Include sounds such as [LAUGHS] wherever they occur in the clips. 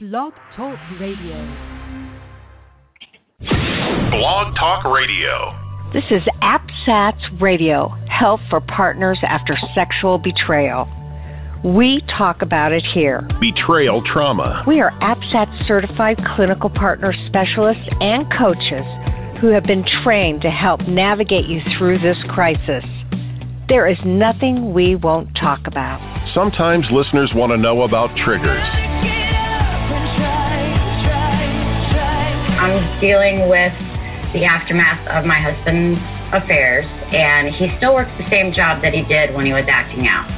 Blog Talk Radio. Blog Talk Radio. This is APSATS Radio, Help for Partners After Sexual Betrayal. We talk about it here. Betrayal trauma. We are APSAT certified clinical partner specialists and coaches who have been trained to help navigate you through this crisis. There is nothing we won't talk about. Sometimes listeners want to know about triggers. Dealing with the aftermath of my husband's affairs, and he still works the same job that he did when he was acting out.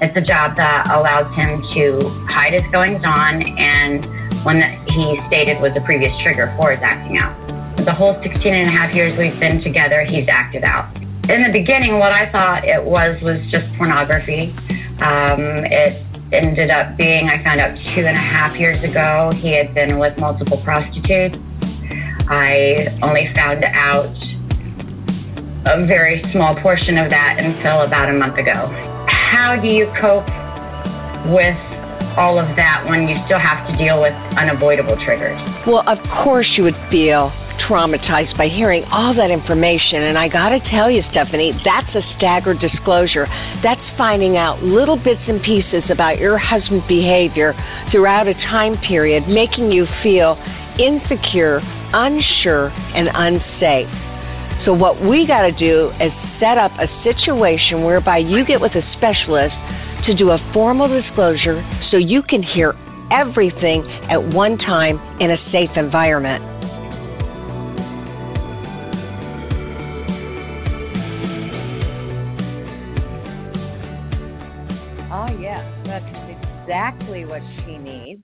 It's a job that allows him to hide his goings on and one that he stated was the previous trigger for his acting out. The whole 16 and a half years we've been together, he's acted out. In the beginning, what I thought it was was just pornography. Um, it ended up being, I found out two and a half years ago, he had been with multiple prostitutes. I only found out a very small portion of that until about a month ago. How do you cope with all of that when you still have to deal with unavoidable triggers? Well, of course, you would feel traumatized by hearing all that information. And I got to tell you, Stephanie, that's a staggered disclosure. That's finding out little bits and pieces about your husband's behavior throughout a time period, making you feel insecure, unsure, and unsafe. So, what we got to do is set up a situation whereby you get with a specialist to do a formal disclosure so you can hear everything at one time in a safe environment. Oh, yes, that's exactly what she needs.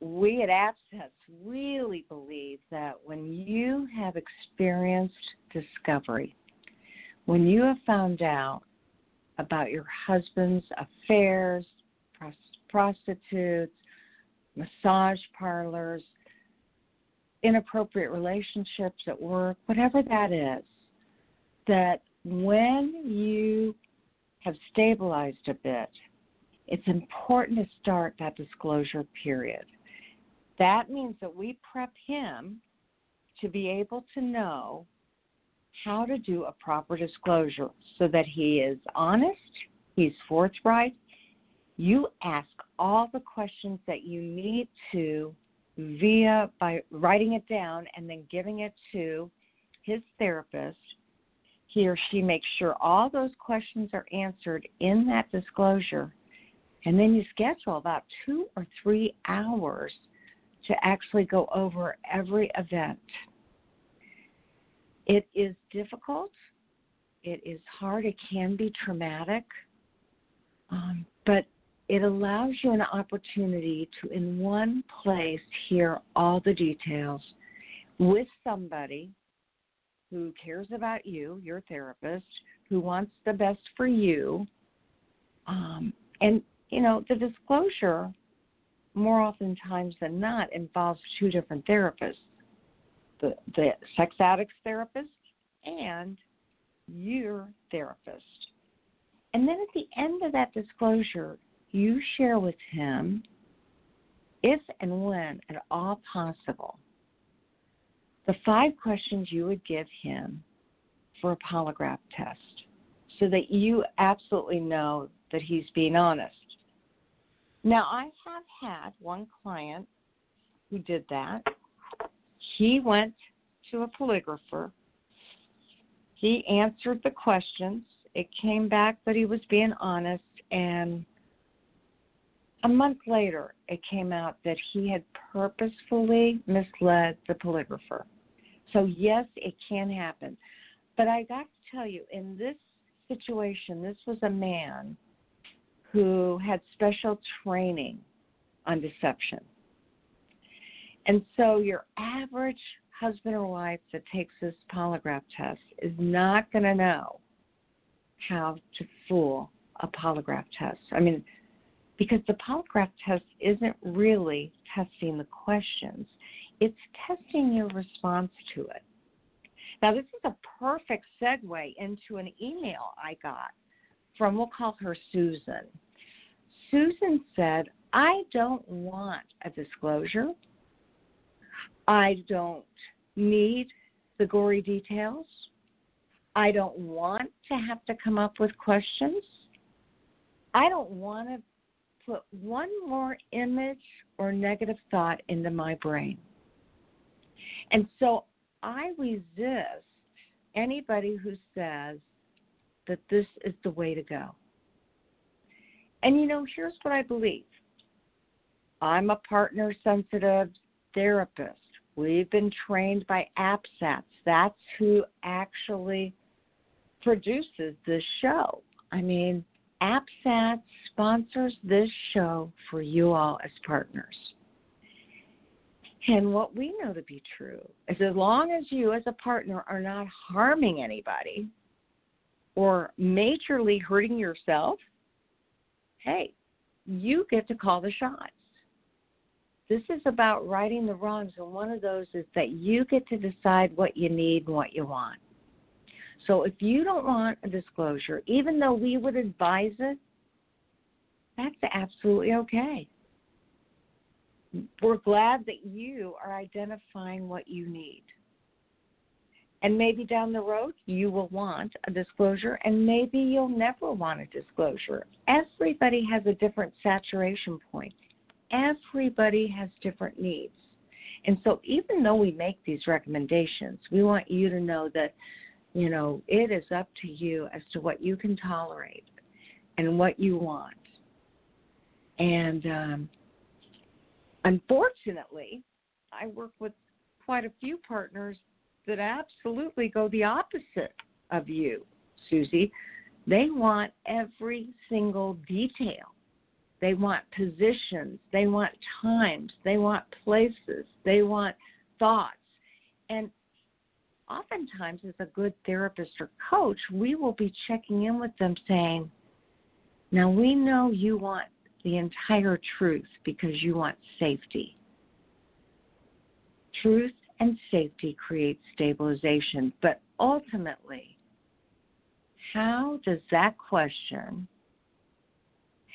We at APSATS really believe that when you have experienced discovery, when you have found out about your husband's affairs, prostitutes, massage parlors, inappropriate relationships at work, whatever that is, that when you have stabilized a bit, it's important to start that disclosure period. That means that we prep him to be able to know how to do a proper disclosure so that he is honest, he's forthright. You ask all the questions that you need to via by writing it down and then giving it to his therapist. He or she makes sure all those questions are answered in that disclosure. And then you schedule about two or three hours to actually go over every event. It is difficult. It is hard. It can be traumatic. Um, but it allows you an opportunity to, in one place, hear all the details with somebody who cares about you, your therapist, who wants the best for you. Um, and, you know, the disclosure, more oftentimes than not, involves two different therapists the, the sex addicts therapist and your therapist. And then at the end of that disclosure, you share with him, if and when at all possible, the five questions you would give him for a polygraph test so that you absolutely know that he's being honest. Now, I have had one client who did that he went to a polygrapher. He answered the questions. It came back that he was being honest, and a month later, it came out that he had purposefully misled the polygrapher. So, yes, it can happen. But I got to tell you, in this situation, this was a man who had special training on deception. And so your average husband or wife that takes this polygraph test is not going to know how to fool a polygraph test. I mean, because the polygraph test isn't really testing the questions, it's testing your response to it. Now, this is a perfect segue into an email I got from, we'll call her Susan. Susan said, I don't want a disclosure. I don't need the gory details. I don't want to have to come up with questions. I don't want to put one more image or negative thought into my brain. And so I resist anybody who says that this is the way to go. And you know, here's what I believe I'm a partner sensitive therapist. We've been trained by APSATS. That's who actually produces this show. I mean, APSATS sponsors this show for you all as partners. And what we know to be true is as long as you, as a partner, are not harming anybody or majorly hurting yourself, hey, you get to call the shots. This is about righting the wrongs, and one of those is that you get to decide what you need and what you want. So if you don't want a disclosure, even though we would advise it, that's absolutely okay we're glad that you are identifying what you need. And maybe down the road you will want a disclosure, and maybe you'll never want a disclosure. Everybody has a different saturation point, everybody has different needs. And so, even though we make these recommendations, we want you to know that, you know, it is up to you as to what you can tolerate and what you want. And um, Unfortunately, I work with quite a few partners that absolutely go the opposite of you, Susie. They want every single detail. They want positions, they want times, they want places, they want thoughts. And oftentimes, as a good therapist or coach, we will be checking in with them saying, Now we know you want the entire truth because you want safety. Truth and safety create stabilization, but ultimately, how does that question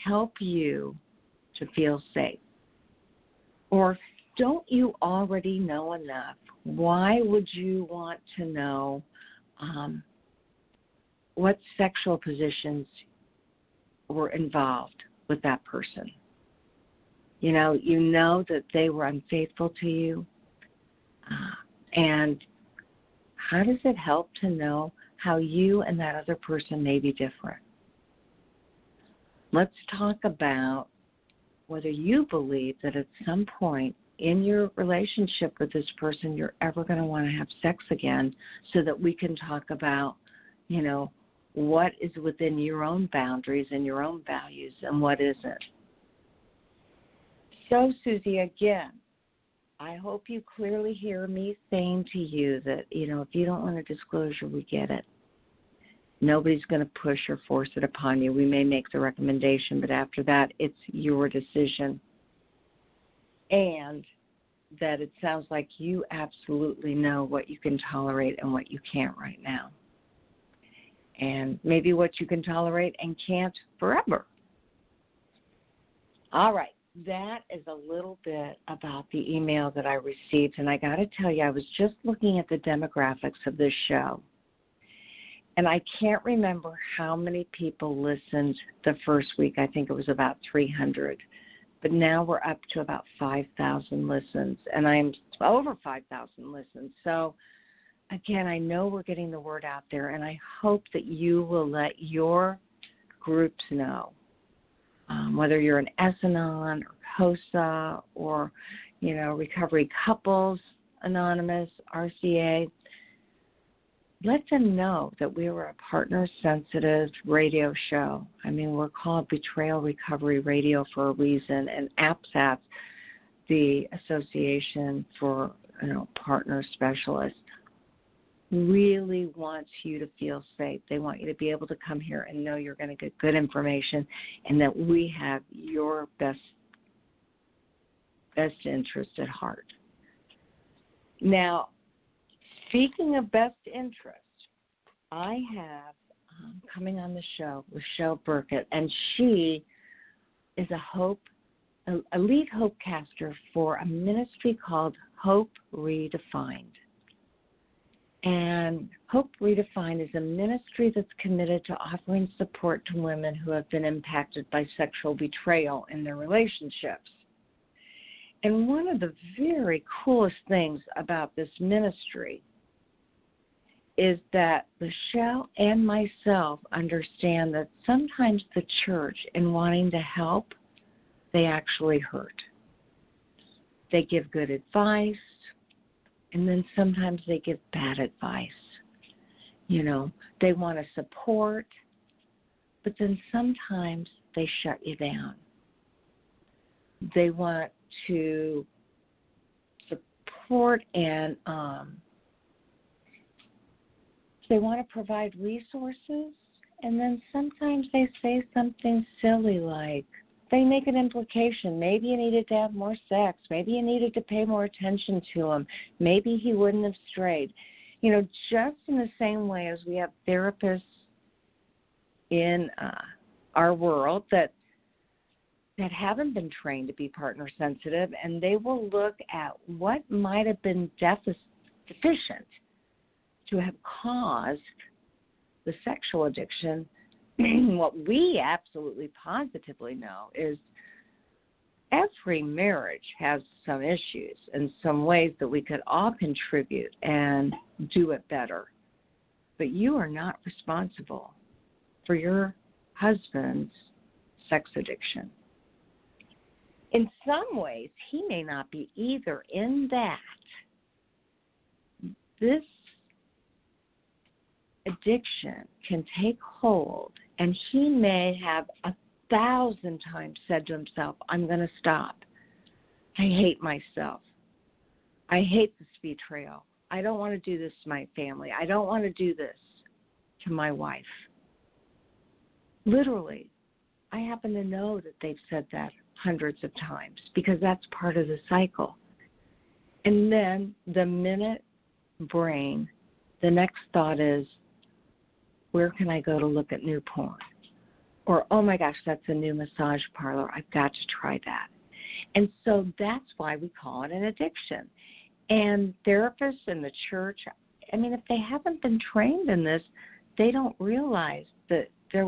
help you to feel safe? Or don't you already know enough? Why would you want to know um, what sexual positions were involved? with that person. You know, you know that they were unfaithful to you. And how does it help to know how you and that other person may be different? Let's talk about whether you believe that at some point in your relationship with this person you're ever going to want to have sex again so that we can talk about, you know, what is within your own boundaries and your own values and what isn't. So, Susie, again, I hope you clearly hear me saying to you that, you know, if you don't want a disclosure, we get it. Nobody's going to push or force it upon you. We may make the recommendation, but after that, it's your decision. And that it sounds like you absolutely know what you can tolerate and what you can't right now and maybe what you can tolerate and can't forever. All right, that is a little bit about the email that I received. And I got to tell you, I was just looking at the demographics of this show. And I can't remember how many people listened the first week. I think it was about 300. But now we're up to about 5,000 listens. And I'm over 5,000 listens. So again, I know we're getting the word out there, and I hope that you will let your groups know, um, whether you're an S-Anon or COSA or, you know, Recovery Couples Anonymous, RCA. Let them know that we were a partner sensitive radio show. I mean, we're called Betrayal Recovery Radio for a reason, and APSATS, the Association for you know, Partner Specialists really wants you to feel safe. They want you to be able to come here and know you're going to get good information and that we have your best best interest at heart. Now, speaking of best interest, I have um, coming on the show Cheryl Burket, and she is a hope a, a lead hope caster for a ministry called Hope Redefined. And Hope Redefined is a ministry that's committed to offering support to women who have been impacted by sexual betrayal in their relationships. And one of the very coolest things about this ministry is that Lyschel and myself understand that sometimes the church, in wanting to help, they actually hurt. They give good advice, and then sometimes they give bad advice. You know, they want to support, but then sometimes they shut you down. They want to support and um, they want to provide resources, and then sometimes they say something silly like, they make an implication. Maybe you needed to have more sex. Maybe you needed to pay more attention to him. Maybe he wouldn't have strayed. You know, just in the same way as we have therapists in uh, our world that that haven't been trained to be partner sensitive, and they will look at what might have been deficient, deficient to have caused the sexual addiction [CLEARS THROAT] what we absolutely positively know is every marriage has some issues and some ways that we could all contribute and do it better. But you are not responsible for your husband's sex addiction. In some ways, he may not be either, in that this addiction can take hold and he may have a thousand times said to himself, I'm going to stop. I hate myself. I hate this betrayal. I don't want to do this to my family. I don't want to do this to my wife. Literally, I happen to know that they've said that hundreds of times because that's part of the cycle. And then the minute brain, the next thought is, where can I go to look at new porn? Or, oh my gosh, that's a new massage parlor. I've got to try that. And so that's why we call it an addiction. And therapists in the church, I mean, if they haven't been trained in this, they don't realize that there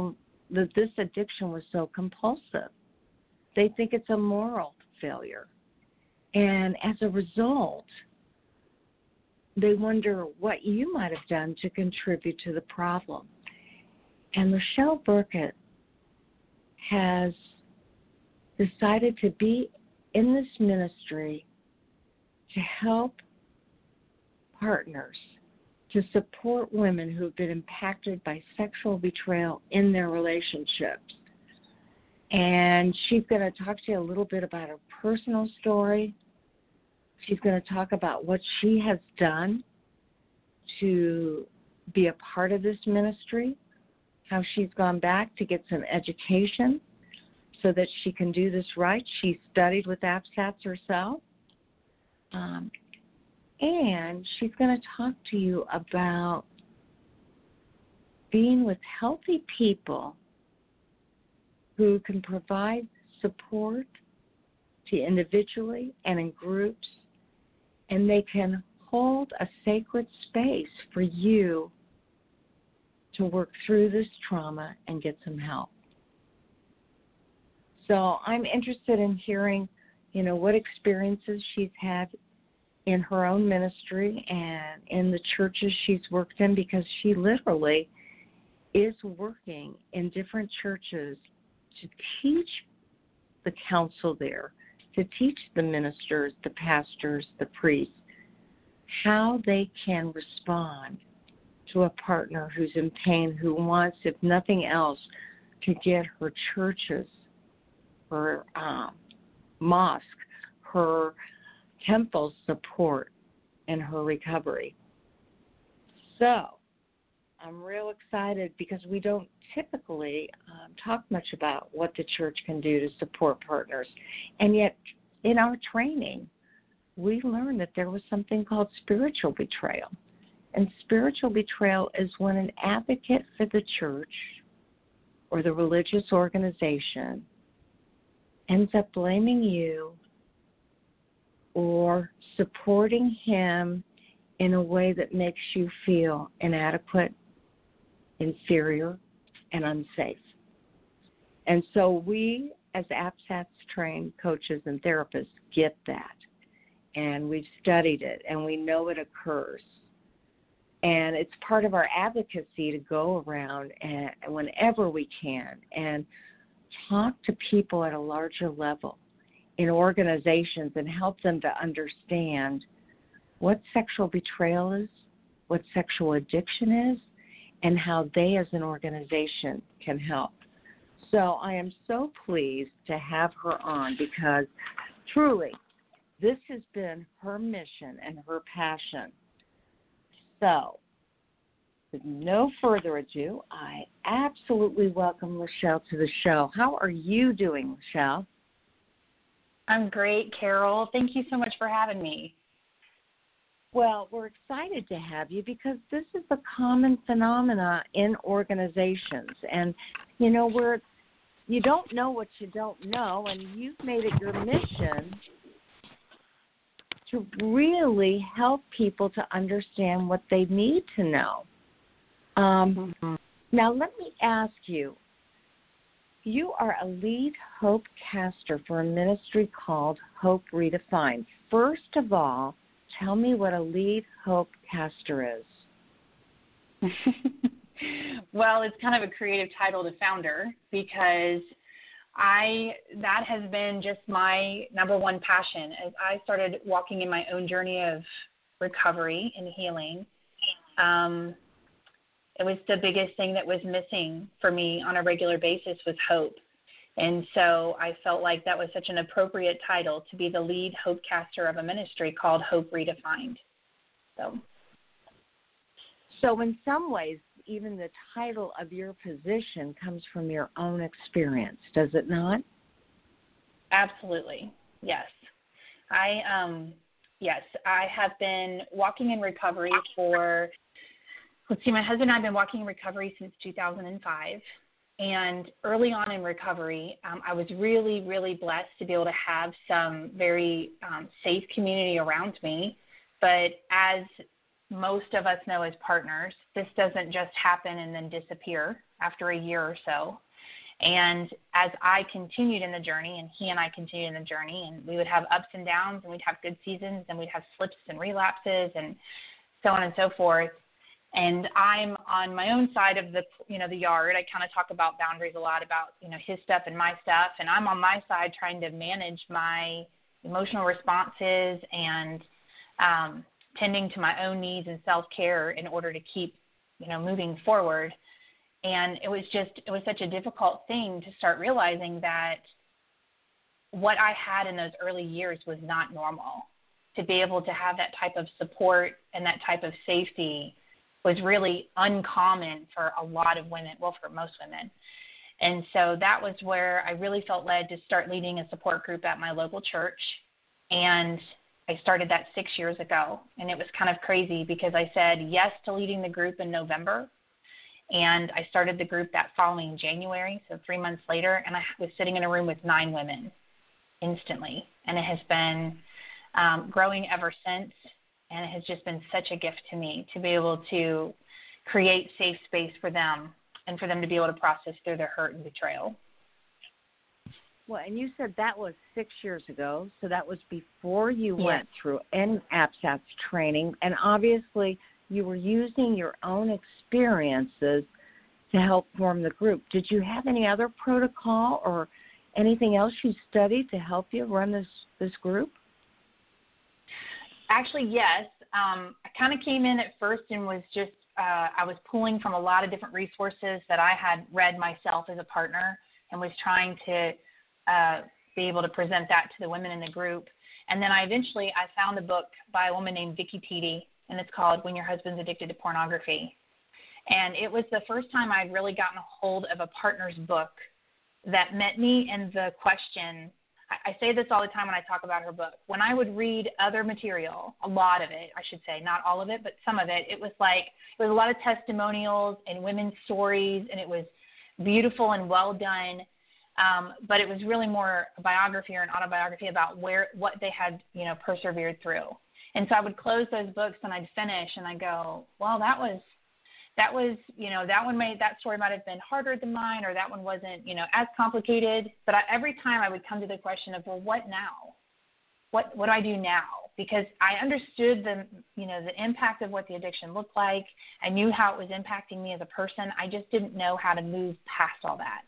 that this addiction was so compulsive. They think it's a moral failure. And as a result, they wonder what you might have done to contribute to the problem. And Lyschel Burket has decided to be in this ministry to help partners to support women who've been impacted by sexual betrayal in their relationships. And she's going to talk to you a little bit about her personal story. She's going to talk about what she has done to be a part of this ministry how she's gone back to get some education so that she can do this right. She studied with APSATS herself. Um, and she's going to talk to you about being with healthy people who can provide support to individually and in groups, and they can hold a sacred space for you to work through this trauma and get some help. So I'm interested in hearing, you know, what experiences she's had in her own ministry and in the churches she's worked in because she literally is working in different churches to teach the council there, to teach the ministers, the pastors, the priests, how they can respond to a partner who's in pain, who wants, if nothing else, to get her churches, her um, mosque, her temple support in her recovery. So, I'm real excited because we don't typically um, talk much about what the church can do to support partners. And yet, in our training, we learned that there was something called spiritual betrayal. And spiritual betrayal is when an advocate for the church or the religious organization ends up blaming you or supporting him in a way that makes you feel inadequate, inferior, and unsafe. And so we, as APSATS trained coaches and therapists, get that. And we've studied it and we know it occurs. And it's part of our advocacy to go around and whenever we can and talk to people at a larger level in organizations and help them to understand what sexual betrayal is, what sexual addiction is, and how they as an organization can help. So I am so pleased to have her on because truly this has been her mission and her passion. So, with no further ado, I absolutely welcome Lyschel to the show. How are you doing, Lyschel? I'm great, Carol. Thank you so much for having me. Well, we're excited to have you because this is a common phenomena in organizations. And, you know, where you don't know what you don't know, and you've made it your mission to really help people to understand what they need to know. Um, mm-hmm. Now, let me ask you you are a lead hope caster for a ministry called Hope Redefined. First of all, tell me what a lead hope caster is. [LAUGHS] well, it's kind of a creative title to founder because I that has been just my number one passion as I started walking in my own journey of recovery and healing. Um, it was the biggest thing that was missing for me on a regular basis was hope. And so I felt like that was such an appropriate title to be the lead hope caster of a ministry called Hope Redefined. So So in some ways even the title of your position comes from your own experience, does it not? Absolutely. Yes. I um yes, I have been walking in recovery for let's see, my husband and I have been walking in recovery since 2005. And early on in recovery, um, I was really, really blessed to be able to have some very um, safe community around me. But as most of us know as partners, this doesn't just happen and then disappear after a year or so. And as I continued in the journey, and he and I continued in the journey, and we would have ups and downs, and we'd have good seasons, and we'd have slips and relapses, and so on and so forth and I'm on my own side of the you know the yard. I kind of talk about boundaries a lot about you know his stuff and my stuff, and I'm on my side trying to manage my emotional responses and um, tending to my own needs and self care in order to keep you know moving forward. And it was just it was such a difficult thing to start realizing that what I had in those early years was not normal. To be able to have that type of support and that type of safety was really uncommon for a lot of women, well, for most women. And so that was where I really felt led to start leading a support group at my local church. And I started that six years ago. And it was kind of crazy because I said yes to leading the group in November. And I started the group that following January, so three months later. And I was sitting in a room with nine women instantly. And it has been um, growing ever since and it has just been such a gift to me to be able to create safe space for them and for them to be able to process through their hurt and betrayal. Well, and you said that was six years ago, so that was before you yes. went through any APSATS training, and obviously you were using your own experiences to help form the group. Did you have any other protocol or anything else you studied to help you run this this group? Actually, yes. Um, I kind of came in at first and was just uh, I was pulling from a lot of different resources that I had read myself as a partner and was trying to uh, be able to present that to the women in the group. And then I eventually I found a book by a woman named Vicki Tiede, and it's called When Your Husband's Addicted to Pornography. And it was the first time I'd really gotten a hold of a partner's book that met me in the question I say this all the time when I talk about her book. When I would read other material, a lot of it, I should say, not all of it, but some of it, it was like it was a lot of testimonials and women's stories, and it was beautiful and well done. Um, but it was really more a biography or an autobiography about where what they had, you know, persevered through. And so I would close those books and I'd finish and I go, well, that was that was, you know, that one made that story might have been harder than mine, or that one wasn't, you know, as complicated. But I, every time I would come to the question of, well, what now? What what do I do now? Because I understood the, you know, the impact of what the addiction looked like. I knew how it was impacting me as a person. I just didn't know how to move past all that.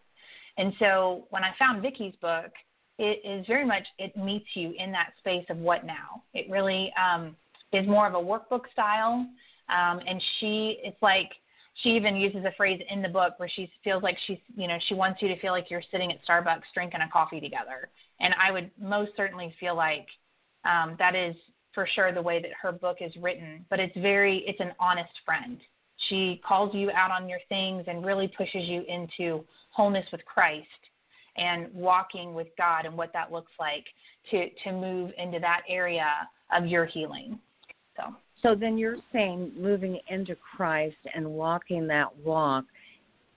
And so when I found Vicki's book, it is very much it meets you in that space of what now. It really um, is more of a workbook style um, and she, it's like she even uses a phrase in the book where she feels like she's, you know, she wants you to feel like you're sitting at Starbucks drinking a coffee together. And I would most certainly feel like um, that is for sure the way that her book is written. But it's very, it's an honest friend. She calls you out on your things and really pushes you into wholeness with Christ and walking with God and what that looks like to to move into that area of your healing. So so then you're saying moving into Christ and walking that walk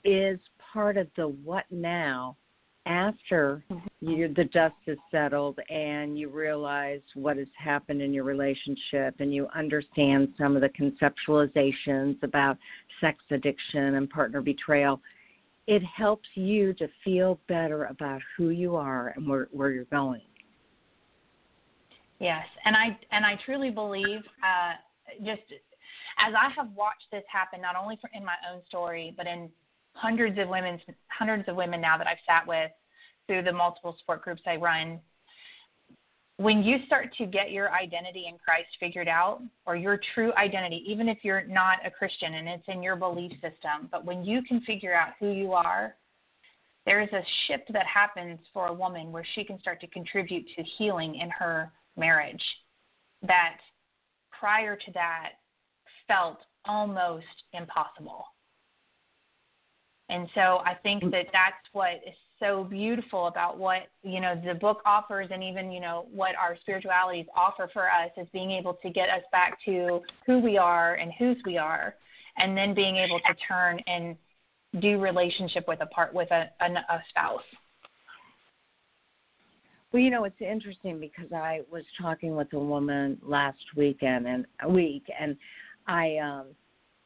is part of the what now after mm-hmm. you, the dust is settled and you realize what has happened in your relationship and you understand some of the conceptualizations about sex addiction and partner betrayal it helps you to feel better about who you are and where, where you're going yes and i and i truly believe uh, just as I have watched this happen, not only for, in my own story, but in hundreds of women, hundreds of women now that I've sat with through the multiple support groups I run. When you start to get your identity in Christ figured out, or your true identity, even if you're not a Christian and it's in your belief system, but when you can figure out who you are, there is a shift that happens for a woman where she can start to contribute to healing in her marriage that prior to that felt almost impossible. And so I think that that's what is so beautiful about what you know the book offers and even you know what our spiritualities offer for us is being able to get us back to who we are and whose we are and then being able to turn and do relationship with a part with a, a, a spouse. Well, you know, it's interesting because I was talking with a woman last weekend and a week, and I, um,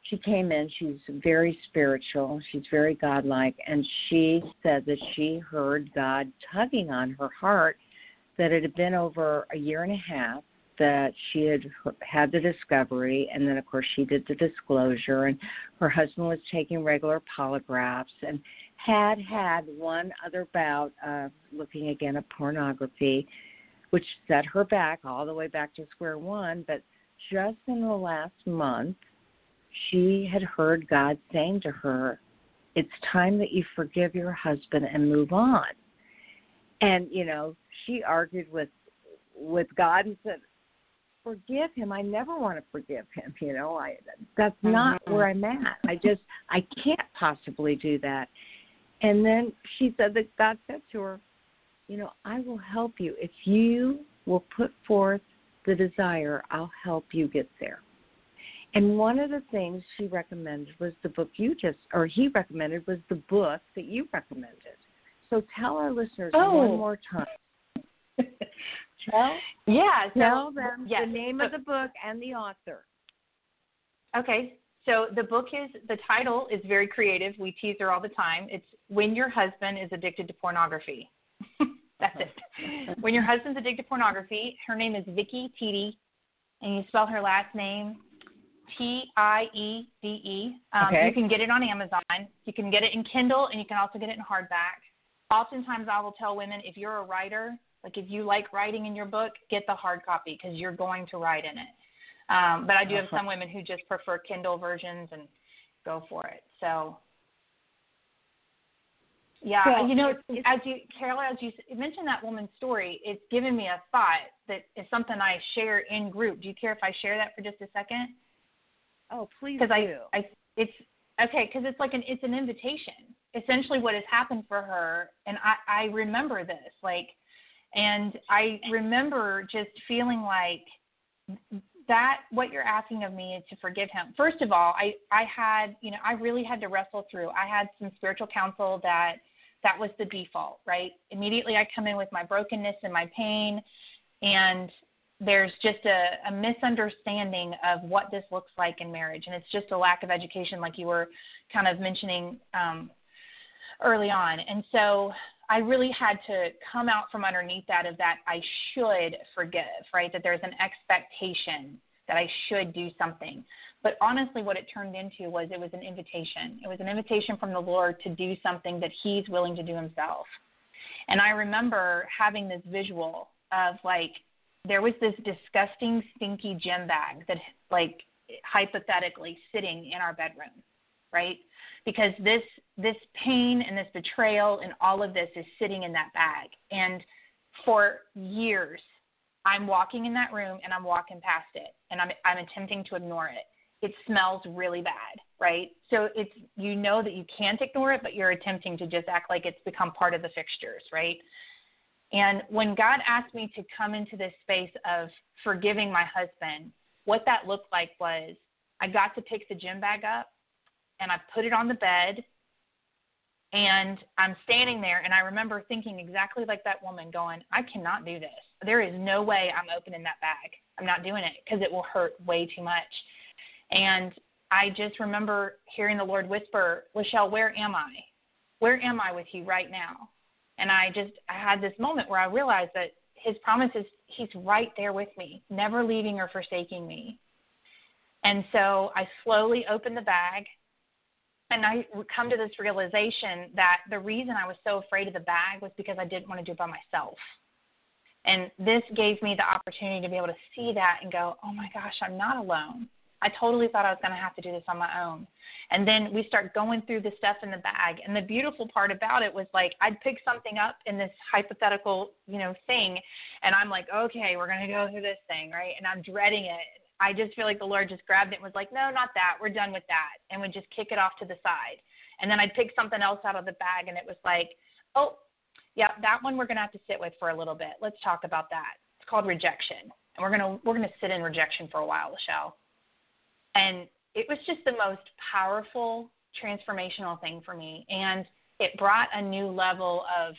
she came in. She's very spiritual. She's very godlike, and she said that she heard God tugging on her heart. That it had been over a year and a half that she had had the discovery, and then of course she did the disclosure, and her husband was taking regular polygraphs, and had had one other bout of looking again at pornography, which set her back all the way back to square one. But just in the last month, she had heard God saying to her, It's time that you forgive your husband and move on. And, you know, she argued with with God and said, Forgive him. I never want to forgive him, you know. I that's not mm-hmm. where I'm at. I just I can't possibly do that. And then she said that God said to her, You know, I will help you. If you will put forth the desire, I'll help you get there. And one of the things she recommended was the book you just, or he recommended was the book that you recommended. So tell our listeners oh. one more time. [LAUGHS] tell, yeah, so, tell them yes. the name so, of the book and the author. Okay, so the book is the title is very creative. We tease her all the time. It's When Your Husband is Addicted to Pornography. [LAUGHS] That's it. [LAUGHS] when your husband's addicted to pornography, her name is Vicki Tiede, and you spell her last name T I E D E. Um, okay. You can get it on Amazon. You can get it in Kindle, and you can also get it in hardback. Oftentimes, I will tell women if you're a writer, like if you like writing in your book, get the hard copy because you're going to write in it. Um, but I do have some women who just prefer Kindle versions and go for it. So, yeah, you know, as you, Carol, as you mentioned that woman's story, it's given me a thought that is something I share in group. Do you care if I share that for just a second? Oh, please Because I, I, it's okay because it's like an, it's an invitation. Essentially, what has happened for her, and I, I remember this, like, and I remember just feeling like that what you're asking of me is to forgive him. First of all, I I had you know I really had to wrestle through. I had some spiritual counsel that that was the default, right? Immediately I come in with my brokenness and my pain, and there's just a, a misunderstanding of what this looks like in marriage. And it's just a lack of education, like you were kind of mentioning um, early on. And so I really had to come out from underneath that of that I should forgive, right? That there's an expectation that I should do something. But honestly, what it turned into was it was an invitation. It was an invitation from the Lord to do something that He's willing to do Himself. And I remember having this visual of like, there was this disgusting, stinky gym bag that, like, hypothetically sitting in our bedroom, right? Because this this pain and this betrayal and all of this is sitting in that bag. And for years, I'm walking in that room and I'm walking past it and I'm I'm attempting to ignore it. It smells really bad, right? So it's you know that you can't ignore it, but you're attempting to just act like it's become part of the fixtures, right? And when God asked me to come into this space of forgiving my husband, what that looked like was I got to pick the gym bag up and I put it on the bed and I'm standing there and I remember thinking exactly like that woman going, I cannot do this. There is no way I'm opening that bag. I'm not doing it because it will hurt way too much. And I just remember hearing the Lord whisper, Lyschel, where am I? Where am I with you right now? And I just I had this moment where I realized that his promise is he's right there with me, never leaving or forsaking me. And so I slowly opened the bag and I come to this realization that the reason I was so afraid of the bag was because I didn't want to do it by myself. And this gave me the opportunity to be able to see that and go, oh my gosh, I'm not alone. I totally thought I was going to have to do this on my own. And then we start going through the stuff in the bag. And the beautiful part about it was like I'd pick something up in this hypothetical, you know, thing, and I'm like, okay, we're going to go through this thing, right? And I'm dreading it. I just feel like the Lord just grabbed it and was like, no, not that. We're done with that, and would just kick it off to the side. And then I'd pick something else out of the bag, and it was like, oh, yeah, that one we're going to have to sit with for a little bit. Let's talk about that. It's called rejection, and we're gonna we're gonna sit in rejection for a while, Lyschel. And it was just the most powerful transformational thing for me. And it brought a new level of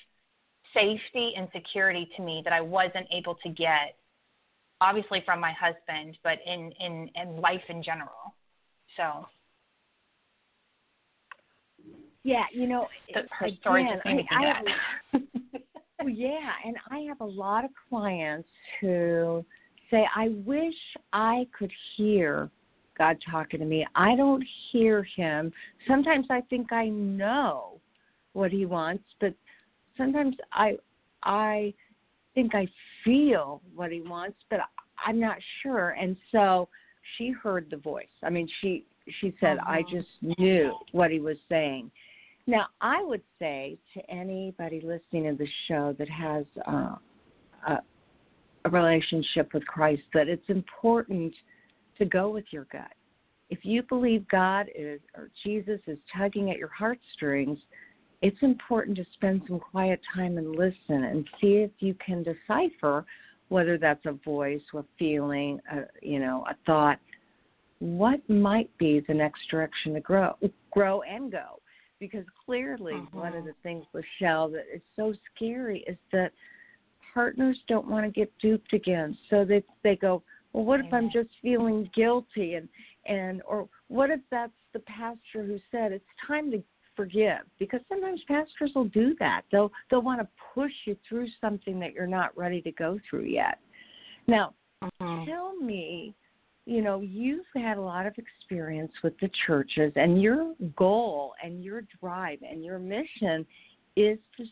safety and security to me that I wasn't able to get, obviously from my husband, but in, in, in life in general. So. Yeah, you know, her story again, just made me I, I have, [LAUGHS] yeah, and I have a lot of clients who say, I wish I could hear God talking to me. I don't hear him. Sometimes I think I know what he wants, but sometimes I I think I feel what he wants, but I'm not sure. And so she heard the voice. I mean, she she said uh-huh. I just knew what he was saying. Now, I would say to anybody listening to the show that has uh, a, a relationship with Christ that it's important to go with your gut. If you believe God is or Jesus is tugging at your heartstrings, it's important to spend some quiet time and listen and see if you can decipher whether that's a voice, a feeling, a, you know, a thought. What might be the next direction to grow, grow and go? Because clearly, uh-huh. one of the things, Lyschel, that is so scary is that partners don't want to get duped again. So they they go, well what if i'm just feeling guilty and and or what if that's the pastor who said it's time to forgive because sometimes pastors will do that. They'll they'll want to push you through something that you're not ready to go through yet. Now uh-huh. tell me you know you've had a lot of experience with the churches and your goal and your drive and your mission is to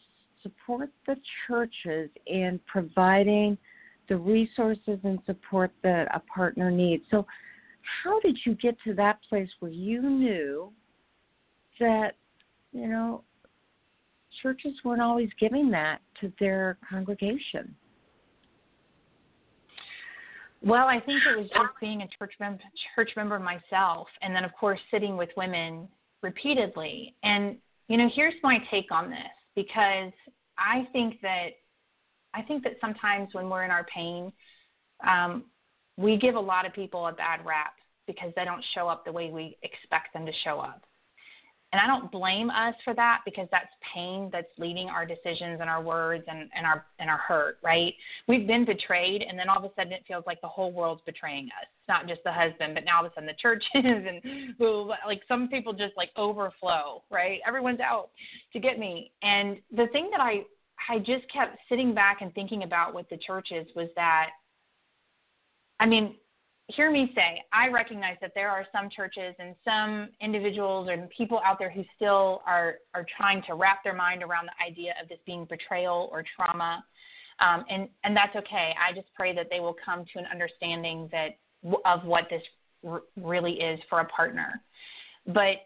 support the churches in providing the resources and support that a partner needs. So, how did you get to that place where you knew that, you know, churches weren't always giving that to their congregation? Well, I think it was just being a church member, church member myself, and then of course sitting with women repeatedly. And you know, here's my take on this because I think that I think that sometimes when we're in our pain, um, we give a lot of people a bad rap because they don't show up the way we expect them to show up. And I don't blame us for that because that's pain that's leading our decisions and our words and, and our and our hurt, right? We've been betrayed and then all of a sudden it feels like the whole world's betraying us. It's not just the husband, but now all of a sudden the churches [LAUGHS] and like some people just like overflow, right? Everyone's out to get me. And the thing that I I just kept sitting back and thinking about with the churches was that I mean, hear me say, I recognize that there are some churches and some individuals and people out there who still are are trying to wrap their mind around the idea of this being betrayal or trauma, um, and and that's okay. I just pray that they will come to an understanding that of what this r- really is for a partner. But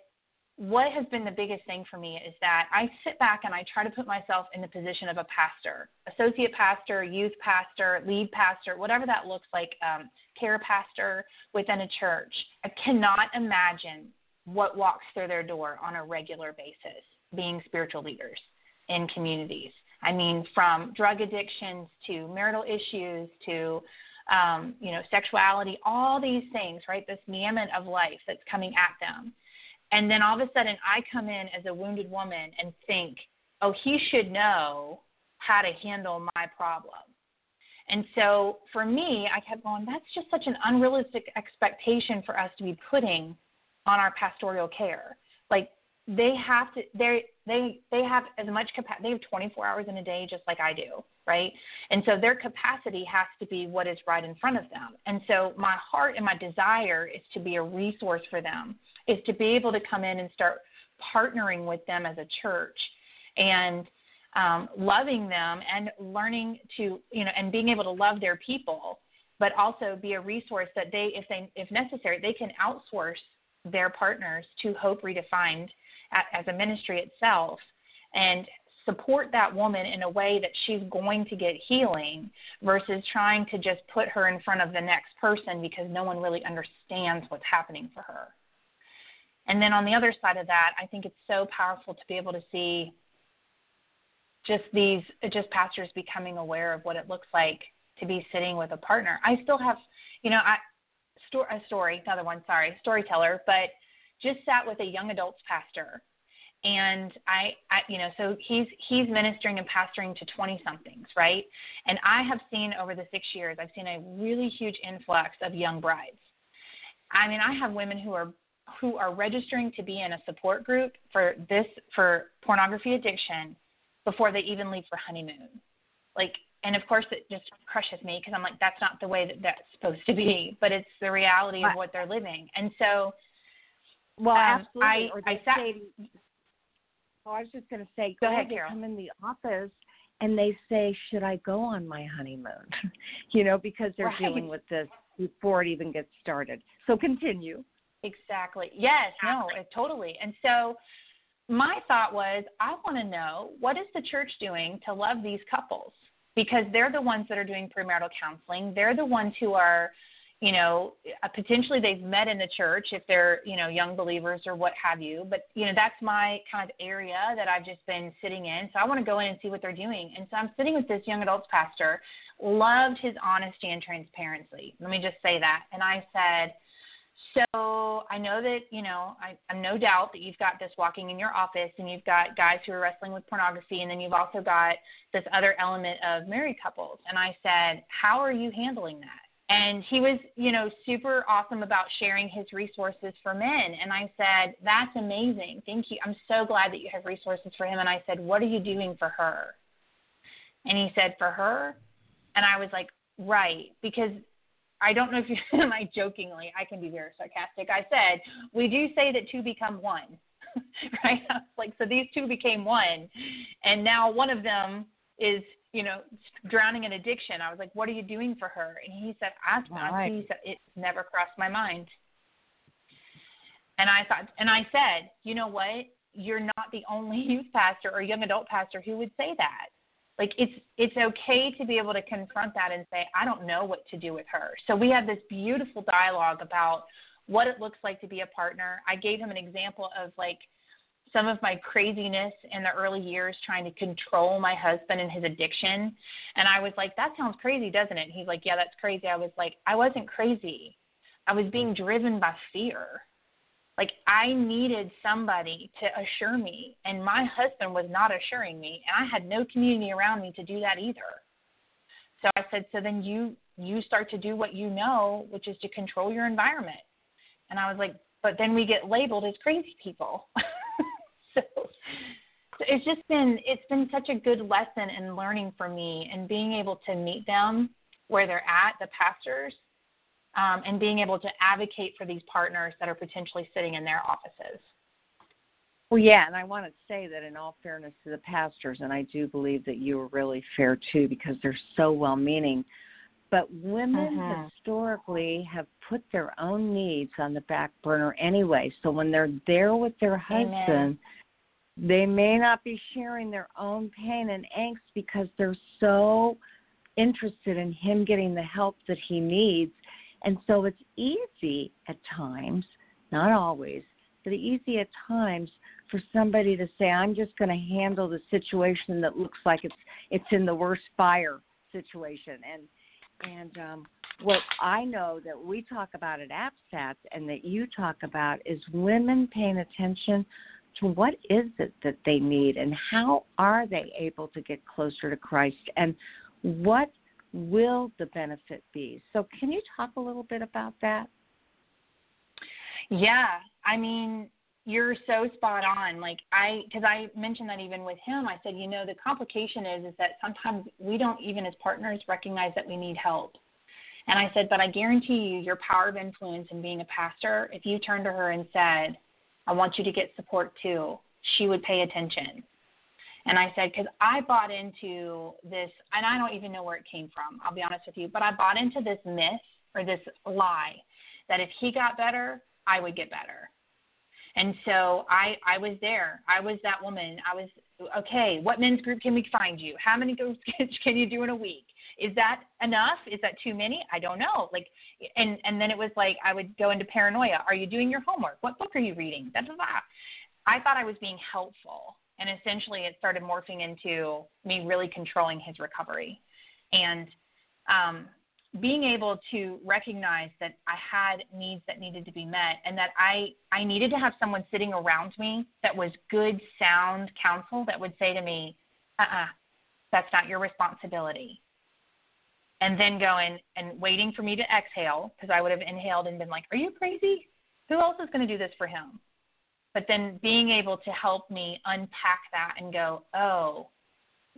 what has been the biggest thing for me is that I sit back and I try to put myself in the position of a pastor, associate pastor, youth pastor, lead pastor, whatever that looks like, um, care pastor within a church. I cannot imagine what walks through their door on a regular basis being spiritual leaders in communities. I mean, from drug addictions to marital issues to um, you know, sexuality, all these things, right? This gamut of life that's coming at them and then all of a sudden, I come in as a wounded woman and think, oh, he should know how to handle my problem. And so for me, I kept going, that's just such an unrealistic expectation for us to be putting on our pastoral care. Like they have to they they they have as much capacity they have 24 hours in a day just like I do, right? And so their capacity has to be what is right in front of them. And so my heart and my desire is to be a resource for them is to be able to come in and start partnering with them as a church and um, loving them and learning to you know and being able to love their people but also be a resource that they if they if necessary they can outsource their partners to hope redefined as a ministry itself and support that woman in a way that she's going to get healing versus trying to just put her in front of the next person because no one really understands what's happening for her. And then on the other side of that, I think it's so powerful to be able to see just these just pastors becoming aware of what it looks like to be sitting with a partner. I still have, you know, I sto- a story, another one, sorry, storyteller, but just sat with a young adults pastor and I, I you know so he's he's ministering and pastoring to 20 somethings right and i have seen over the six years i've seen a really huge influx of young brides i mean i have women who are who are registering to be in a support group for this for pornography addiction before they even leave for honeymoon. Like and of course it just crushes me because I'm like that's not the way that that's supposed to be, but it's the reality of what they're living. And so well, um, absolutely. I, I sat, say, well, I was just going to say, go ahead, they Carol. come in the office and they say, "Should I go on my honeymoon?" [LAUGHS] you know, because they're right. dealing with this before it even gets started. So continue. Exactly. Yes, no, totally. And so my thought was I want to know what is the church doing to love these couples because they're the ones that are doing premarital counseling. They're the ones who are, you know, uh, potentially they've met in the church if they're, you know, young believers or what have you. But, you know, that's my kind of area that I've just been sitting in. So I want to go in and see what they're doing. And so I'm sitting with this young adults pastor, loved his honesty and transparency. Let me just say that. And I said, so I know that, you know, I, I'm no doubt that you've got this walking in your office and you've got guys who are wrestling with pornography and then you've also got this other element of married couples. And I said, How are you handling that? And he was, you know, super awesome about sharing his resources for men. And I said, That's amazing. Thank you. I'm so glad that you have resources for him. And I said, What are you doing for her? And he said, For her? And I was like, Right. Because I don't know if you [LAUGHS] am like jokingly, I can be very sarcastic. I said, we do say that two become one. [LAUGHS] right? Like so these two became one and now one of them is, you know, drowning in addiction. I was like, What are you doing for her? And he said, Ask me. Right. He said, It never crossed my mind. And I thought and I said, you know what? You're not the only [LAUGHS] youth pastor or young adult pastor who would say that like it's it's okay to be able to confront that and say i don't know what to do with her. So we had this beautiful dialogue about what it looks like to be a partner. I gave him an example of like some of my craziness in the early years trying to control my husband and his addiction. And i was like that sounds crazy doesn't it? He's like yeah that's crazy. I was like i wasn't crazy. I was being driven by fear Like I needed somebody to assure me, and my husband was not assuring me, and I had no community around me to do that either. So I said, so then you you start to do what you know, which is to control your environment. And I was like, but then we get labeled as crazy people. [LAUGHS] so, so it's just been it's been such a good lesson in learning for me and being able to meet them where they're at, the pastors, um, and being able to advocate for these partners that are potentially sitting in their offices. Well, yeah, and I want to say that in all fairness to the pastors, and I do believe that you are really fair too because they're so well meaning. But women Mhm. historically have put their own needs on the back burner anyway. So when they're there with their Amen. husband, they may not be sharing their own pain and angst because they're so interested in him getting the help that he needs. And so it's easy at times, not always, but easy at times for somebody to say, I'm just going to handle the situation that looks like it's it's in the worst fire situation. And and um, what I know that we talk about at APSATS and that you talk about is women paying attention to what is it that they need and how are they able to get closer to Christ and what will the benefit be. So, can you talk a little bit about that? Yeah, I mean, you're so spot on. Like I, because I mentioned that even with him, I said, you know, the complication is is that sometimes we don't even as partners recognize that we need help. And I said, but I guarantee you, your power of influence in being a pastor, if you turned to her and said, I want you to get support too, she would pay attention. And I said, because I bought into this, and I don't even know where it came from, I'll be honest with you, but I bought into this myth or this lie that if he got better, I would get better. And so I I was there. I was that woman. I was okay. What men's group can we find you? How many groups [LAUGHS] can you do in a week? Is that enough? Is that too many? I don't know. Like, and and then it was like I would go into paranoia. Are you doing your homework? What book are you reading? Da, da. I thought I was being helpful, and essentially it started morphing into me really controlling his recovery, and um, being able to recognize that I had needs that needed to be met and that I, I needed to have someone sitting around me that was good, sound counsel that would say to me, uh uh-uh, uh, that's not your responsibility. And then going and waiting for me to exhale because I would have inhaled and been like, Are you crazy? Who else is going to do this for him? But then being able to help me unpack that and go, Oh,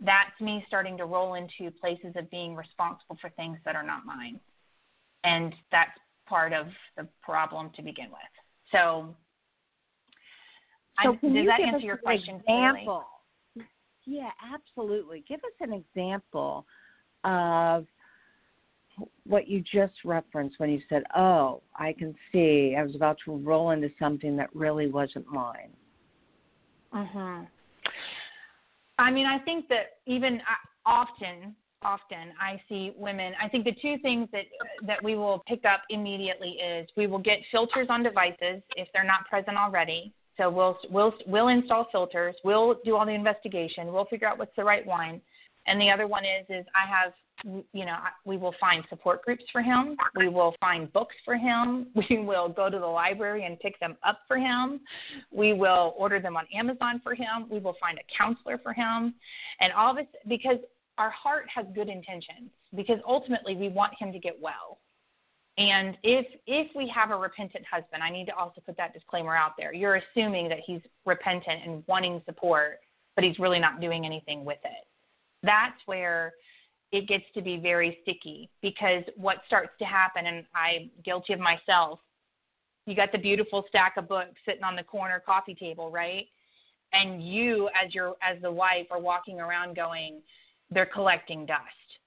that's me starting to roll into places of being responsible for things that are not mine. And that's part of the problem to begin with. So, so I, can does you that answer your question example? Yeah, absolutely. Give us an example of what you just referenced when you said, "Oh, I can see I was about to roll into something that really wasn't mine." Mhm. I mean, I think that even uh, often, often I see women. I think the two things that that we will pick up immediately is we will get filters on devices if they're not present already. So we'll we'll we'll install filters. We'll do all the investigation. We'll figure out what's the right wine. And the other one is is I have you know we will find support groups for him. We will find books for him. [LAUGHS] We will go to the library and pick them up for him. We will order them on Amazon for him. We will find a counselor for him, and all this because our heart has good intentions. Because ultimately we want him to get well. And if if we have a repentant husband, I need to also put that disclaimer out there. You're assuming that he's repentant and wanting support, but he's really not doing anything with it. That's where it gets to be very sticky because what starts to happen, and I'm guilty of myself, you got the beautiful stack of books sitting on the corner coffee table, right? And you, as your as the wife, are walking around going, they're collecting dust.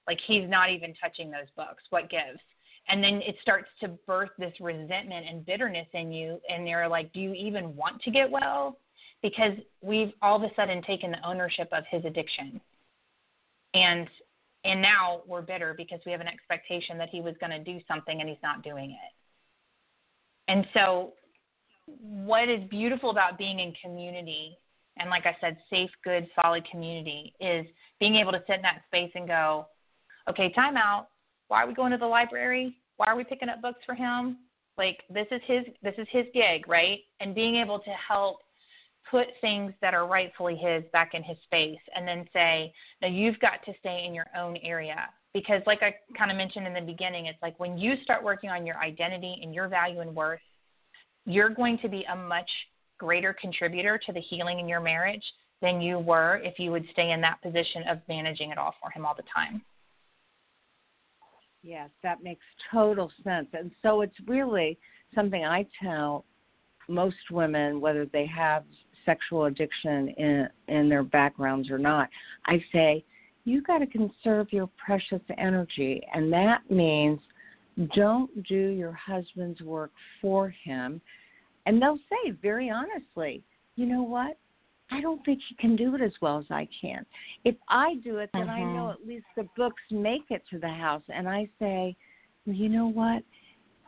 Like he's not even touching those books. What gives? And then it starts to birth this resentment and bitterness in you, and you're like, do you even want to get well? Because we've all of a sudden taken the ownership of his addiction, and and now we're bitter because we have an expectation that he was going to do something and he's not doing it. And so, what is beautiful about being in community, and like I said, safe, good, solid community, is being able to sit in that space and go, okay, time out. Why are we going to the library? Why are we picking up books for him? Like this is his this is his gig, right? And being able to help put things that are rightfully his back in his space and then say, "No, you've got to stay in your own area." Because like I kind of mentioned in the beginning, it's like when you start working on your identity and your value and worth, you're going to be a much greater contributor to the healing in your marriage than you were if you would stay in that position of managing it all for him all the time. Yes, that makes total sense. And so it's really something I tell most women, whether they have sexual addiction in in their backgrounds or not. I say, you got to conserve your precious energy, and that means don't do your husband's work for him. And they'll say very honestly, you know what? I don't think he can do it as well as I can. If I do it, then mm-hmm. I know mm-hmm. at least the books make it to the house. And I say, well, you know what?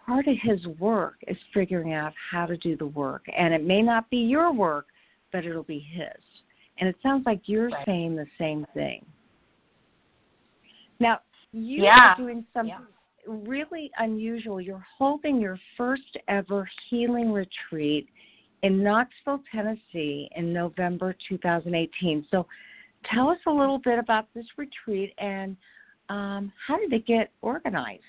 Part of his work is figuring out how to do the work. And it may not be your work, but it'll be his. And it sounds like you're right. saying the same thing. Now, you yeah. are doing something yeah. really unusual. You're holding your first ever healing retreat in Knoxville, Tennessee in November 2018. So tell us a little bit about this retreat and um, how did it get organized?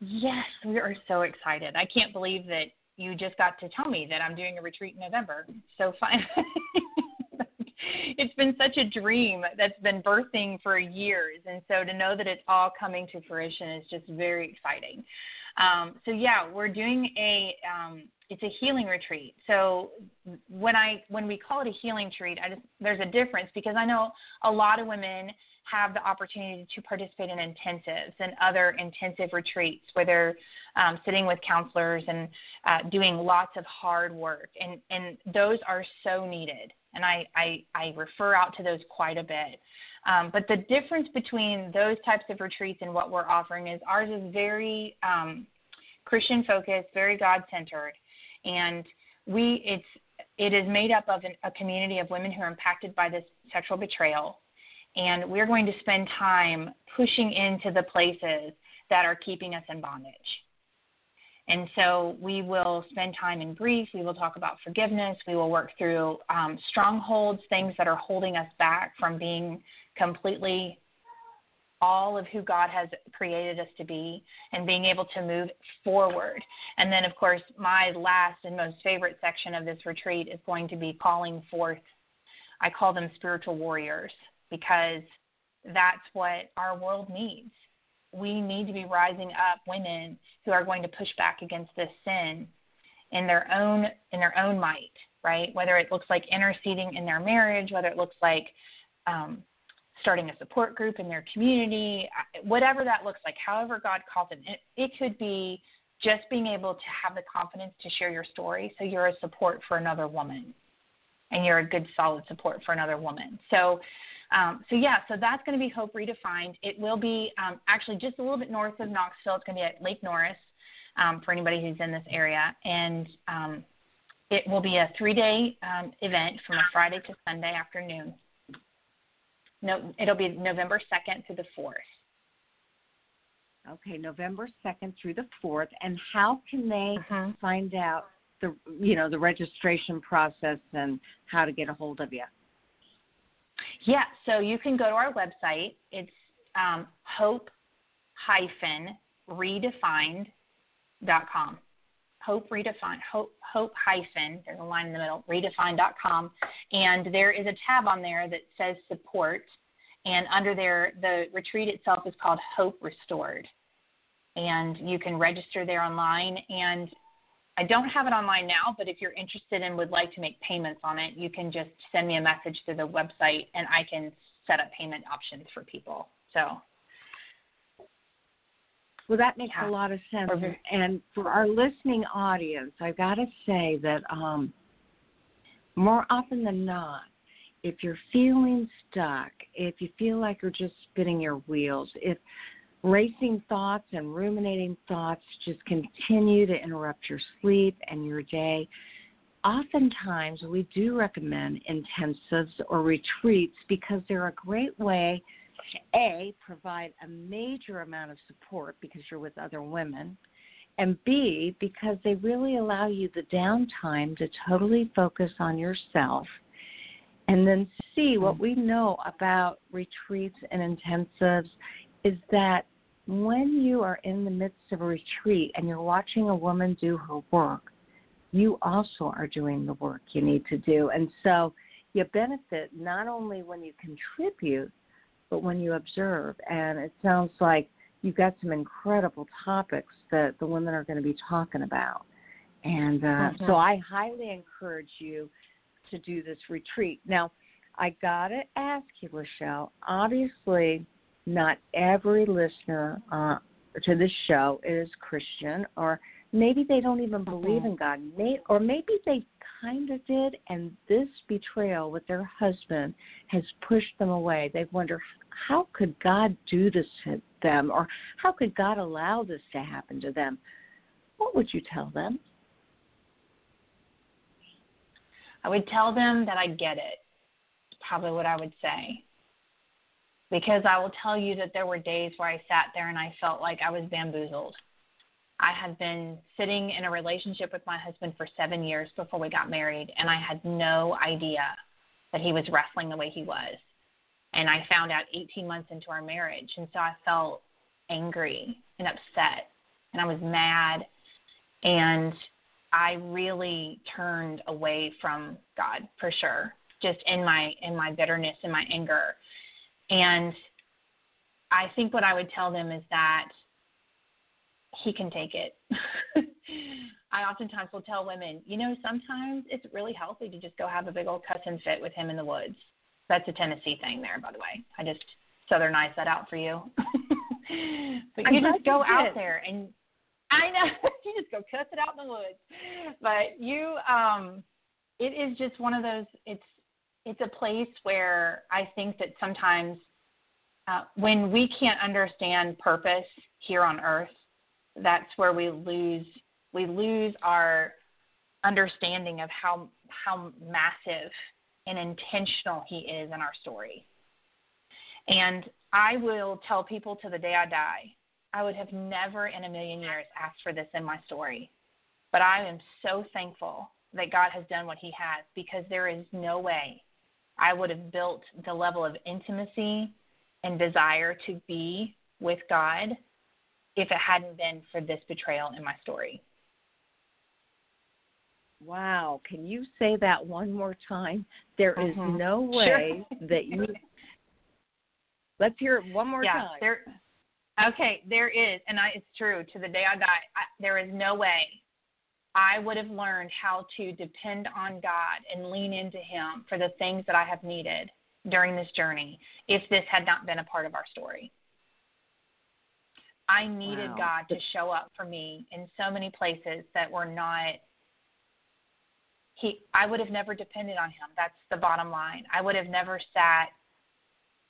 Yes, we are so excited. I can't believe that you just got to tell me that I'm doing a retreat in November. So fun. [LAUGHS] it's been such a dream that's been birthing for years. And so to know that it's all coming to fruition is just very exciting. Um, so yeah, we're doing a um, it's a healing retreat. So when I when we call it a healing retreat, I just there's a difference because I know a lot of women have the opportunity to participate in intensives and other intensive retreats where they're um, sitting with counselors and uh, doing lots of hard work, and and those are so needed. And I I, I refer out to those quite a bit. Um, but the difference between those types of retreats and what we're offering is ours is very um, Christian focused, very God centered, and we it's it is made up of an, a community of women who are impacted by this sexual betrayal, and we're going to spend time pushing into the places that are keeping us in bondage. And so we will spend time in grief. We will talk about forgiveness. We will work through um, strongholds, things that are holding us back from being completely all of who God has created us to be and being able to move forward. And then, of course, my last and most favorite section of this retreat is going to be calling forth, I call them spiritual warriors because that's what our world needs. We need to be rising up women who are going to push back against this sin in their own in their own might, right? Whether it looks like interceding in their marriage, whether it looks like um, starting a support group in their community, uh, whatever that looks like, however God calls it. It, it could be just being able to have the confidence to share your story so you're a support for another woman and you're a good solid support for another woman. So um, so yeah, so that's going to be Hope Redefined. It will be um, actually just a little bit north of Knoxville. It's going to be at Lake Norris um, for anybody who's in this area, and um, it will be a three-day um, event from a Friday to Sunday afternoon. No, it'll be November 2nd through the 4th. Okay, November 2nd through the 4th. And how can they uh-huh. find out the you know the registration process and how to get a hold of you? Yeah, so you can go to our website. It's um, hope hyphen redefined.com hope redefined hope hope hyphen there's a line in the middle redefined.com and there is a tab on there that says support. And under there the retreat itself is called hope restored. And you can register there online. And I don't have it online now, but if you're interested and would like to make payments on it, you can just send me a message through the website and I can set up payment options for people. So well, that makes yeah. a lot of sense. And for our listening audience, I've got to say that um, more often than not, if you're feeling stuck, if you feel like you're just spinning your wheels, if racing thoughts and ruminating thoughts just continue to interrupt your sleep and your day, oftentimes we do recommend intensives or retreats because they're a great way to A, provide a major amount of support because you're with other women, and B, because they really allow you the downtime to totally focus on yourself. And then C, what we know about retreats and intensives is that when you are in the midst of a retreat and you're watching a woman do her work, you also are doing the work you need to do. And so you benefit not only when you contribute, but when you observe. And it sounds like you've got some incredible topics that the women are going to be talking about. And uh, mm-hmm. so I highly encourage you to do this retreat. Now, I got to ask you, Lyschel, obviously, not every listener uh, to this show is Christian, or maybe they don't even believe in God, may, or maybe they kind of did, and this betrayal with their husband has pushed them away. They wonder how could God do this to them, or how could God allow this to happen to them? What would you tell them? I would tell them that I get it. Probably what I would say. Because I will tell you that there were days where I sat there and I felt like I was bamboozled. I had been sitting in a relationship with my husband for seven years before we got married, and I had no idea that he was wrestling the way he was. And I found out 18 months into our marriage. And so I felt angry and upset, and I was mad. And I really turned away from God for sure, just in my in my bitterness and my anger. And I think what I would tell them is that he can take it. [LAUGHS] I oftentimes will tell women, you know, sometimes it's really healthy to just go have a big old cussing fit with him in the woods. That's a Tennessee thing there, by the way. I just southernized that out for you. [LAUGHS] but you just go out there and I know [LAUGHS] you just go cuss it out in the woods. But you um it is just one of those it's it's a place where I think that sometimes uh, when we can't understand purpose here on earth, that's where we lose we lose our understanding of how how massive and intentional he is in our story. And I will tell people to the day I die, I would have never in a million years asked for this in my story. But I am so thankful that God has done what he has because there is no way I would have built the level of intimacy and desire to be with God if it hadn't been for this betrayal in my story. Wow. Can you say that one more time? There is mm-hmm. no way sure. that you. [LAUGHS] Let's hear it one more yeah, time. There, okay, there is, and I, it's true. To the day I die, I, there is no way I would have learned how to depend on God and lean into Him for the things that I have needed during this journey if this had not been a part of our story. I needed wow. God to show up for me in so many places that were not he I would have never depended on him. That's the bottom line. I would have never sat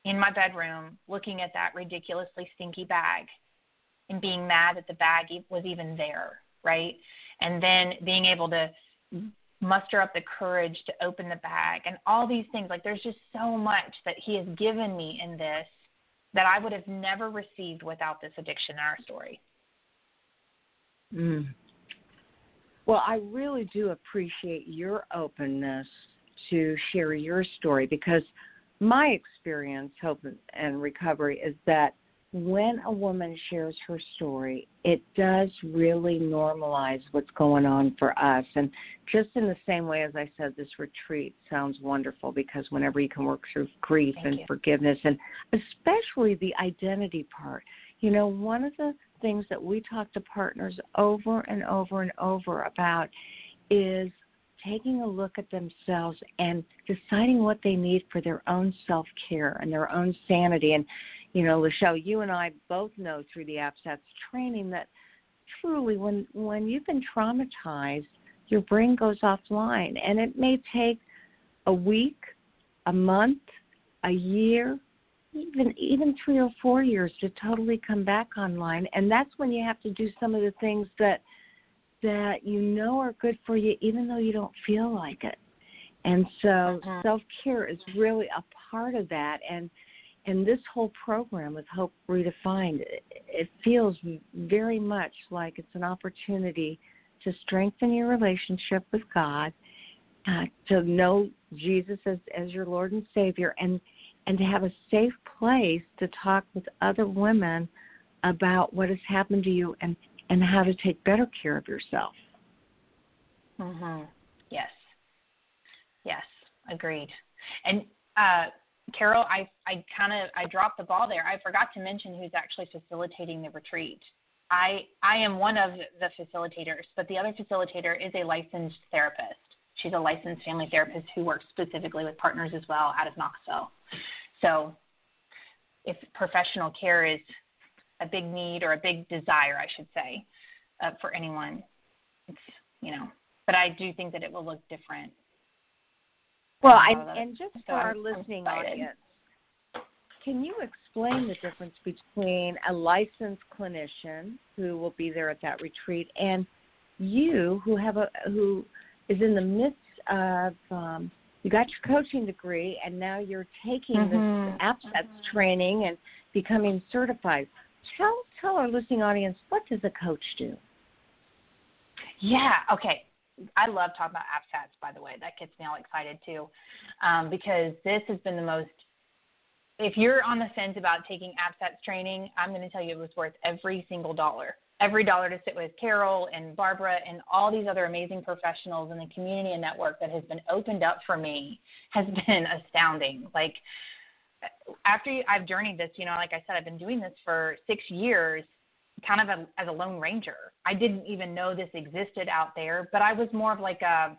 in my bedroom looking at that ridiculously stinky bag and being mad that the bag was even there, right? And then being able to muster up the courage to open the bag and all these things. Like there's just so much that he has given me in this that I would have never received without this addiction in our story. Mm. Well, I really do appreciate your openness to share your story because my experience, hope and recovery, is that when a woman shares her story, it does really normalize what's going on for us. And just in the same way as I said, this retreat sounds wonderful because whenever you can work through grief Thank and you. forgiveness, and especially the identity part, you know, one of the things that we talk to partners over and over and over about is taking a look at themselves and deciding what they need for their own self care and their own sanity. And you know, Lyschel, you and I both know through the APSATS training that truly when when you've been traumatized, your brain goes offline. And it may take a week, a month, a year, even even three or four years to totally come back online. And that's when you have to do some of the things that that you know are good for you even though you don't feel like it. And so uh-huh. self care is really a part of that. And and this whole program with Hope Redefined, it, feels very much like it's an opportunity to strengthen your relationship with God, uh, to know Jesus as, as your Lord and Savior, and and to have a safe place to talk with other women about what has happened to you and and how to take better care of yourself. Mhm. Yes. Yes, agreed. And uh Carol, I I kind of I dropped the ball there. I forgot to mention who's actually facilitating the retreat. I I am one of the facilitators, but the other facilitator is a licensed therapist. She's a licensed family therapist who works specifically with partners as well out of Knoxville. So, if professional care is a big need or a big desire, I should say, uh, for anyone, it's you know. But I do think that it will look different well, and, and just for our listening audience, can you explain the difference between a licensed clinician who will be there at that retreat and you who have a who is in the midst of um, you got your coaching degree and now you're taking mm-hmm. this APSATS training and becoming certified. Tell tell our listening audience what does a coach do? Yeah. Okay. I love talking about APSATs, by the way. That gets me all excited too, um, because this has been the most. If you're on the fence about taking APSATs training, I'm going to tell you it was worth every single dollar. Every dollar to sit with Carol and Barbara and all these other amazing professionals in the community and network that has been opened up for me has [LAUGHS] been astounding. Like after I've journeyed this, you know, like I said, I've been doing this for six years kind of a, as a lone ranger. I didn't even know this existed out there, but I was more of like a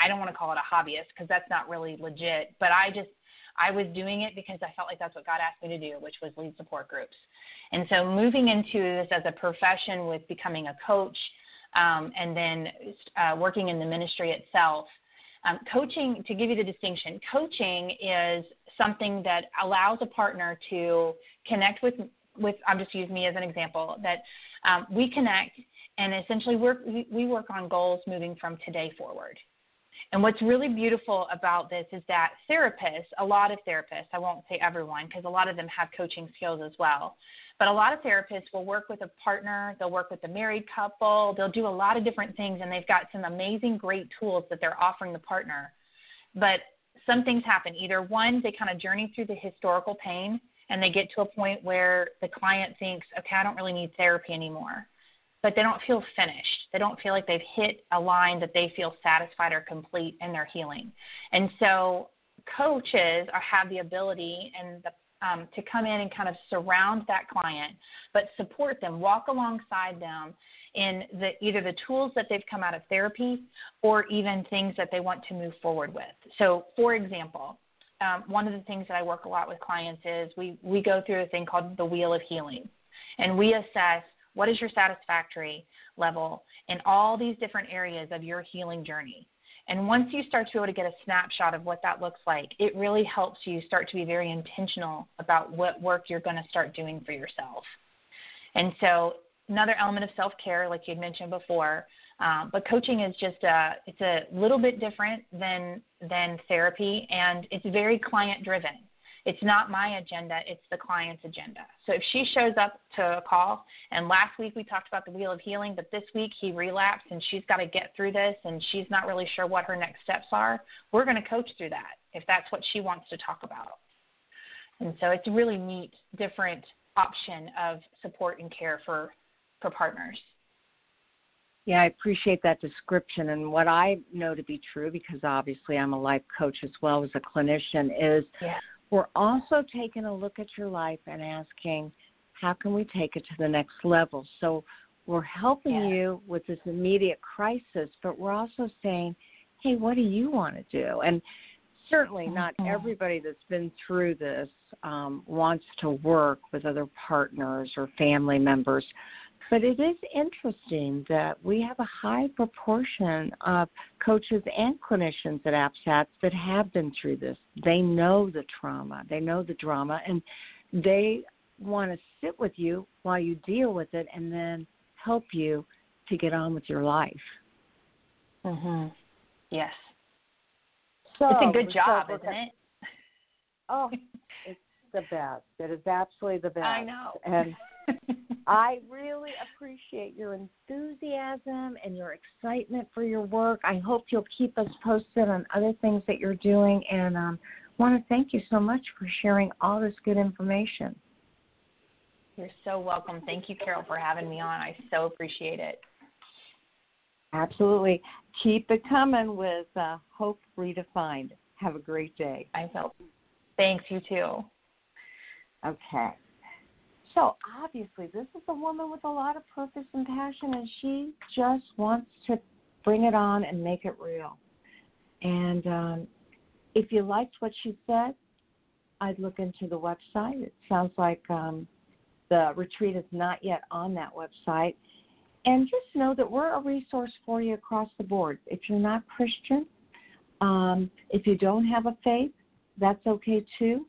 I don't want to call it a hobbyist because that's not really legit, but I just I was doing it because I felt like that's what God asked me to do, which was lead support groups. And so moving into this as a profession with becoming a coach um, and then uh, working in the ministry itself, um, coaching, to give you the distinction, coaching is something that allows a partner to connect with with I'm just using me as an example that um, we connect and essentially work we, we work on goals moving from today forward. And what's really beautiful about this is that therapists, a lot of therapists, I won't say everyone because a lot of them have coaching skills as well, but a lot of therapists will work with a partner, they'll work with a married couple, they'll do a lot of different things, and they've got some amazing, great tools that they're offering the partner. But some things happen. Either one, they kind of journey through the historical pain and they get to a point where the client thinks, okay, I don't really need therapy anymore. But they don't feel finished. They don't feel like they've hit a line that they feel satisfied or complete in their healing. And so coaches are, have the ability and the um, to come in and kind of surround that client, but support them, walk alongside them in the, either the tools that they've come out of therapy or even things that they want to move forward with. So, for example, um, one of the things that I work a lot with clients is we, we go through a thing called the wheel of healing. And we assess what is your satisfactory level in all these different areas of your healing journey. And once you start to be able to get a snapshot of what that looks like, it really helps you start to be very intentional about what work you're going to start doing for yourself. And so, another element of self care, like you mentioned before, um, but coaching is just a it's a little bit different than than therapy, and it's very client driven. It's not my agenda, it's the client's agenda. So if she shows up to a call, and last week we talked about the wheel of healing, but this week he relapsed and she's got to get through this and she's not really sure what her next steps are, we're going to coach through that if that's what she wants to talk about. And so it's a really neat, different option of support and care for, for partners. Yeah, I appreciate that description. And what I know to be true, because obviously I'm a life coach as well as a clinician, is yeah. we're also taking a look at your life and asking, how can we take it to the next level? So we're helping yeah. you with this immediate crisis, but we're also saying, hey, what do you want to do? And certainly not mm-hmm. everybody that's been through this um, wants to work with other partners or family members but it is interesting that we have a high proportion of coaches and clinicians at APSATS that have been through this. They know the trauma, they know the drama, and they want to sit with you while you deal with it and then help you to get on with your life. Mhm. Yes. So it's a good job, so isn't it? Oh, it's the best. It is absolutely the best. I know. And [LAUGHS] I really appreciate your enthusiasm and your excitement for your work. I hope you'll keep us posted on other things that you're doing and um want to thank you so much for sharing all this good information. You're so welcome. Thank you, Carol, for having me on. I so appreciate it. Absolutely. Keep it coming with uh, Hope Redefined. Have a great day. I will. Thanks, you too. Okay. So obviously, this is a woman with a lot of purpose and passion, and she just wants to bring it on and make it real. And um, if you liked what she said, I'd look into the website. It sounds like um, the retreat is not yet on that website. And just know that we're a resource for you across the board. If you're not Christian, um, if you don't have a faith, that's okay too.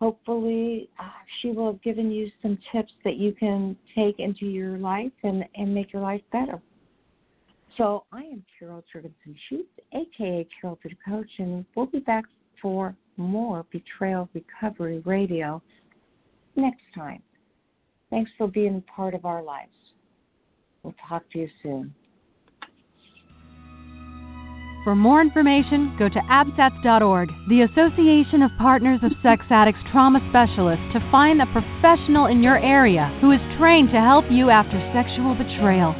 Hopefully, uh, she will have given you some tips that you can take into your life and, and make your life better. So, I am Carol Juergensen Sheets, aka Carol the Coach, and we'll be back for more Betrayal Recovery Radio next time. Thanks for being part of our lives. We'll talk to you soon. For more information, go to apsats.org, the Association of Partners of Sex Addicts Trauma Specialists, to find a professional in your area who is trained to help you after sexual betrayal.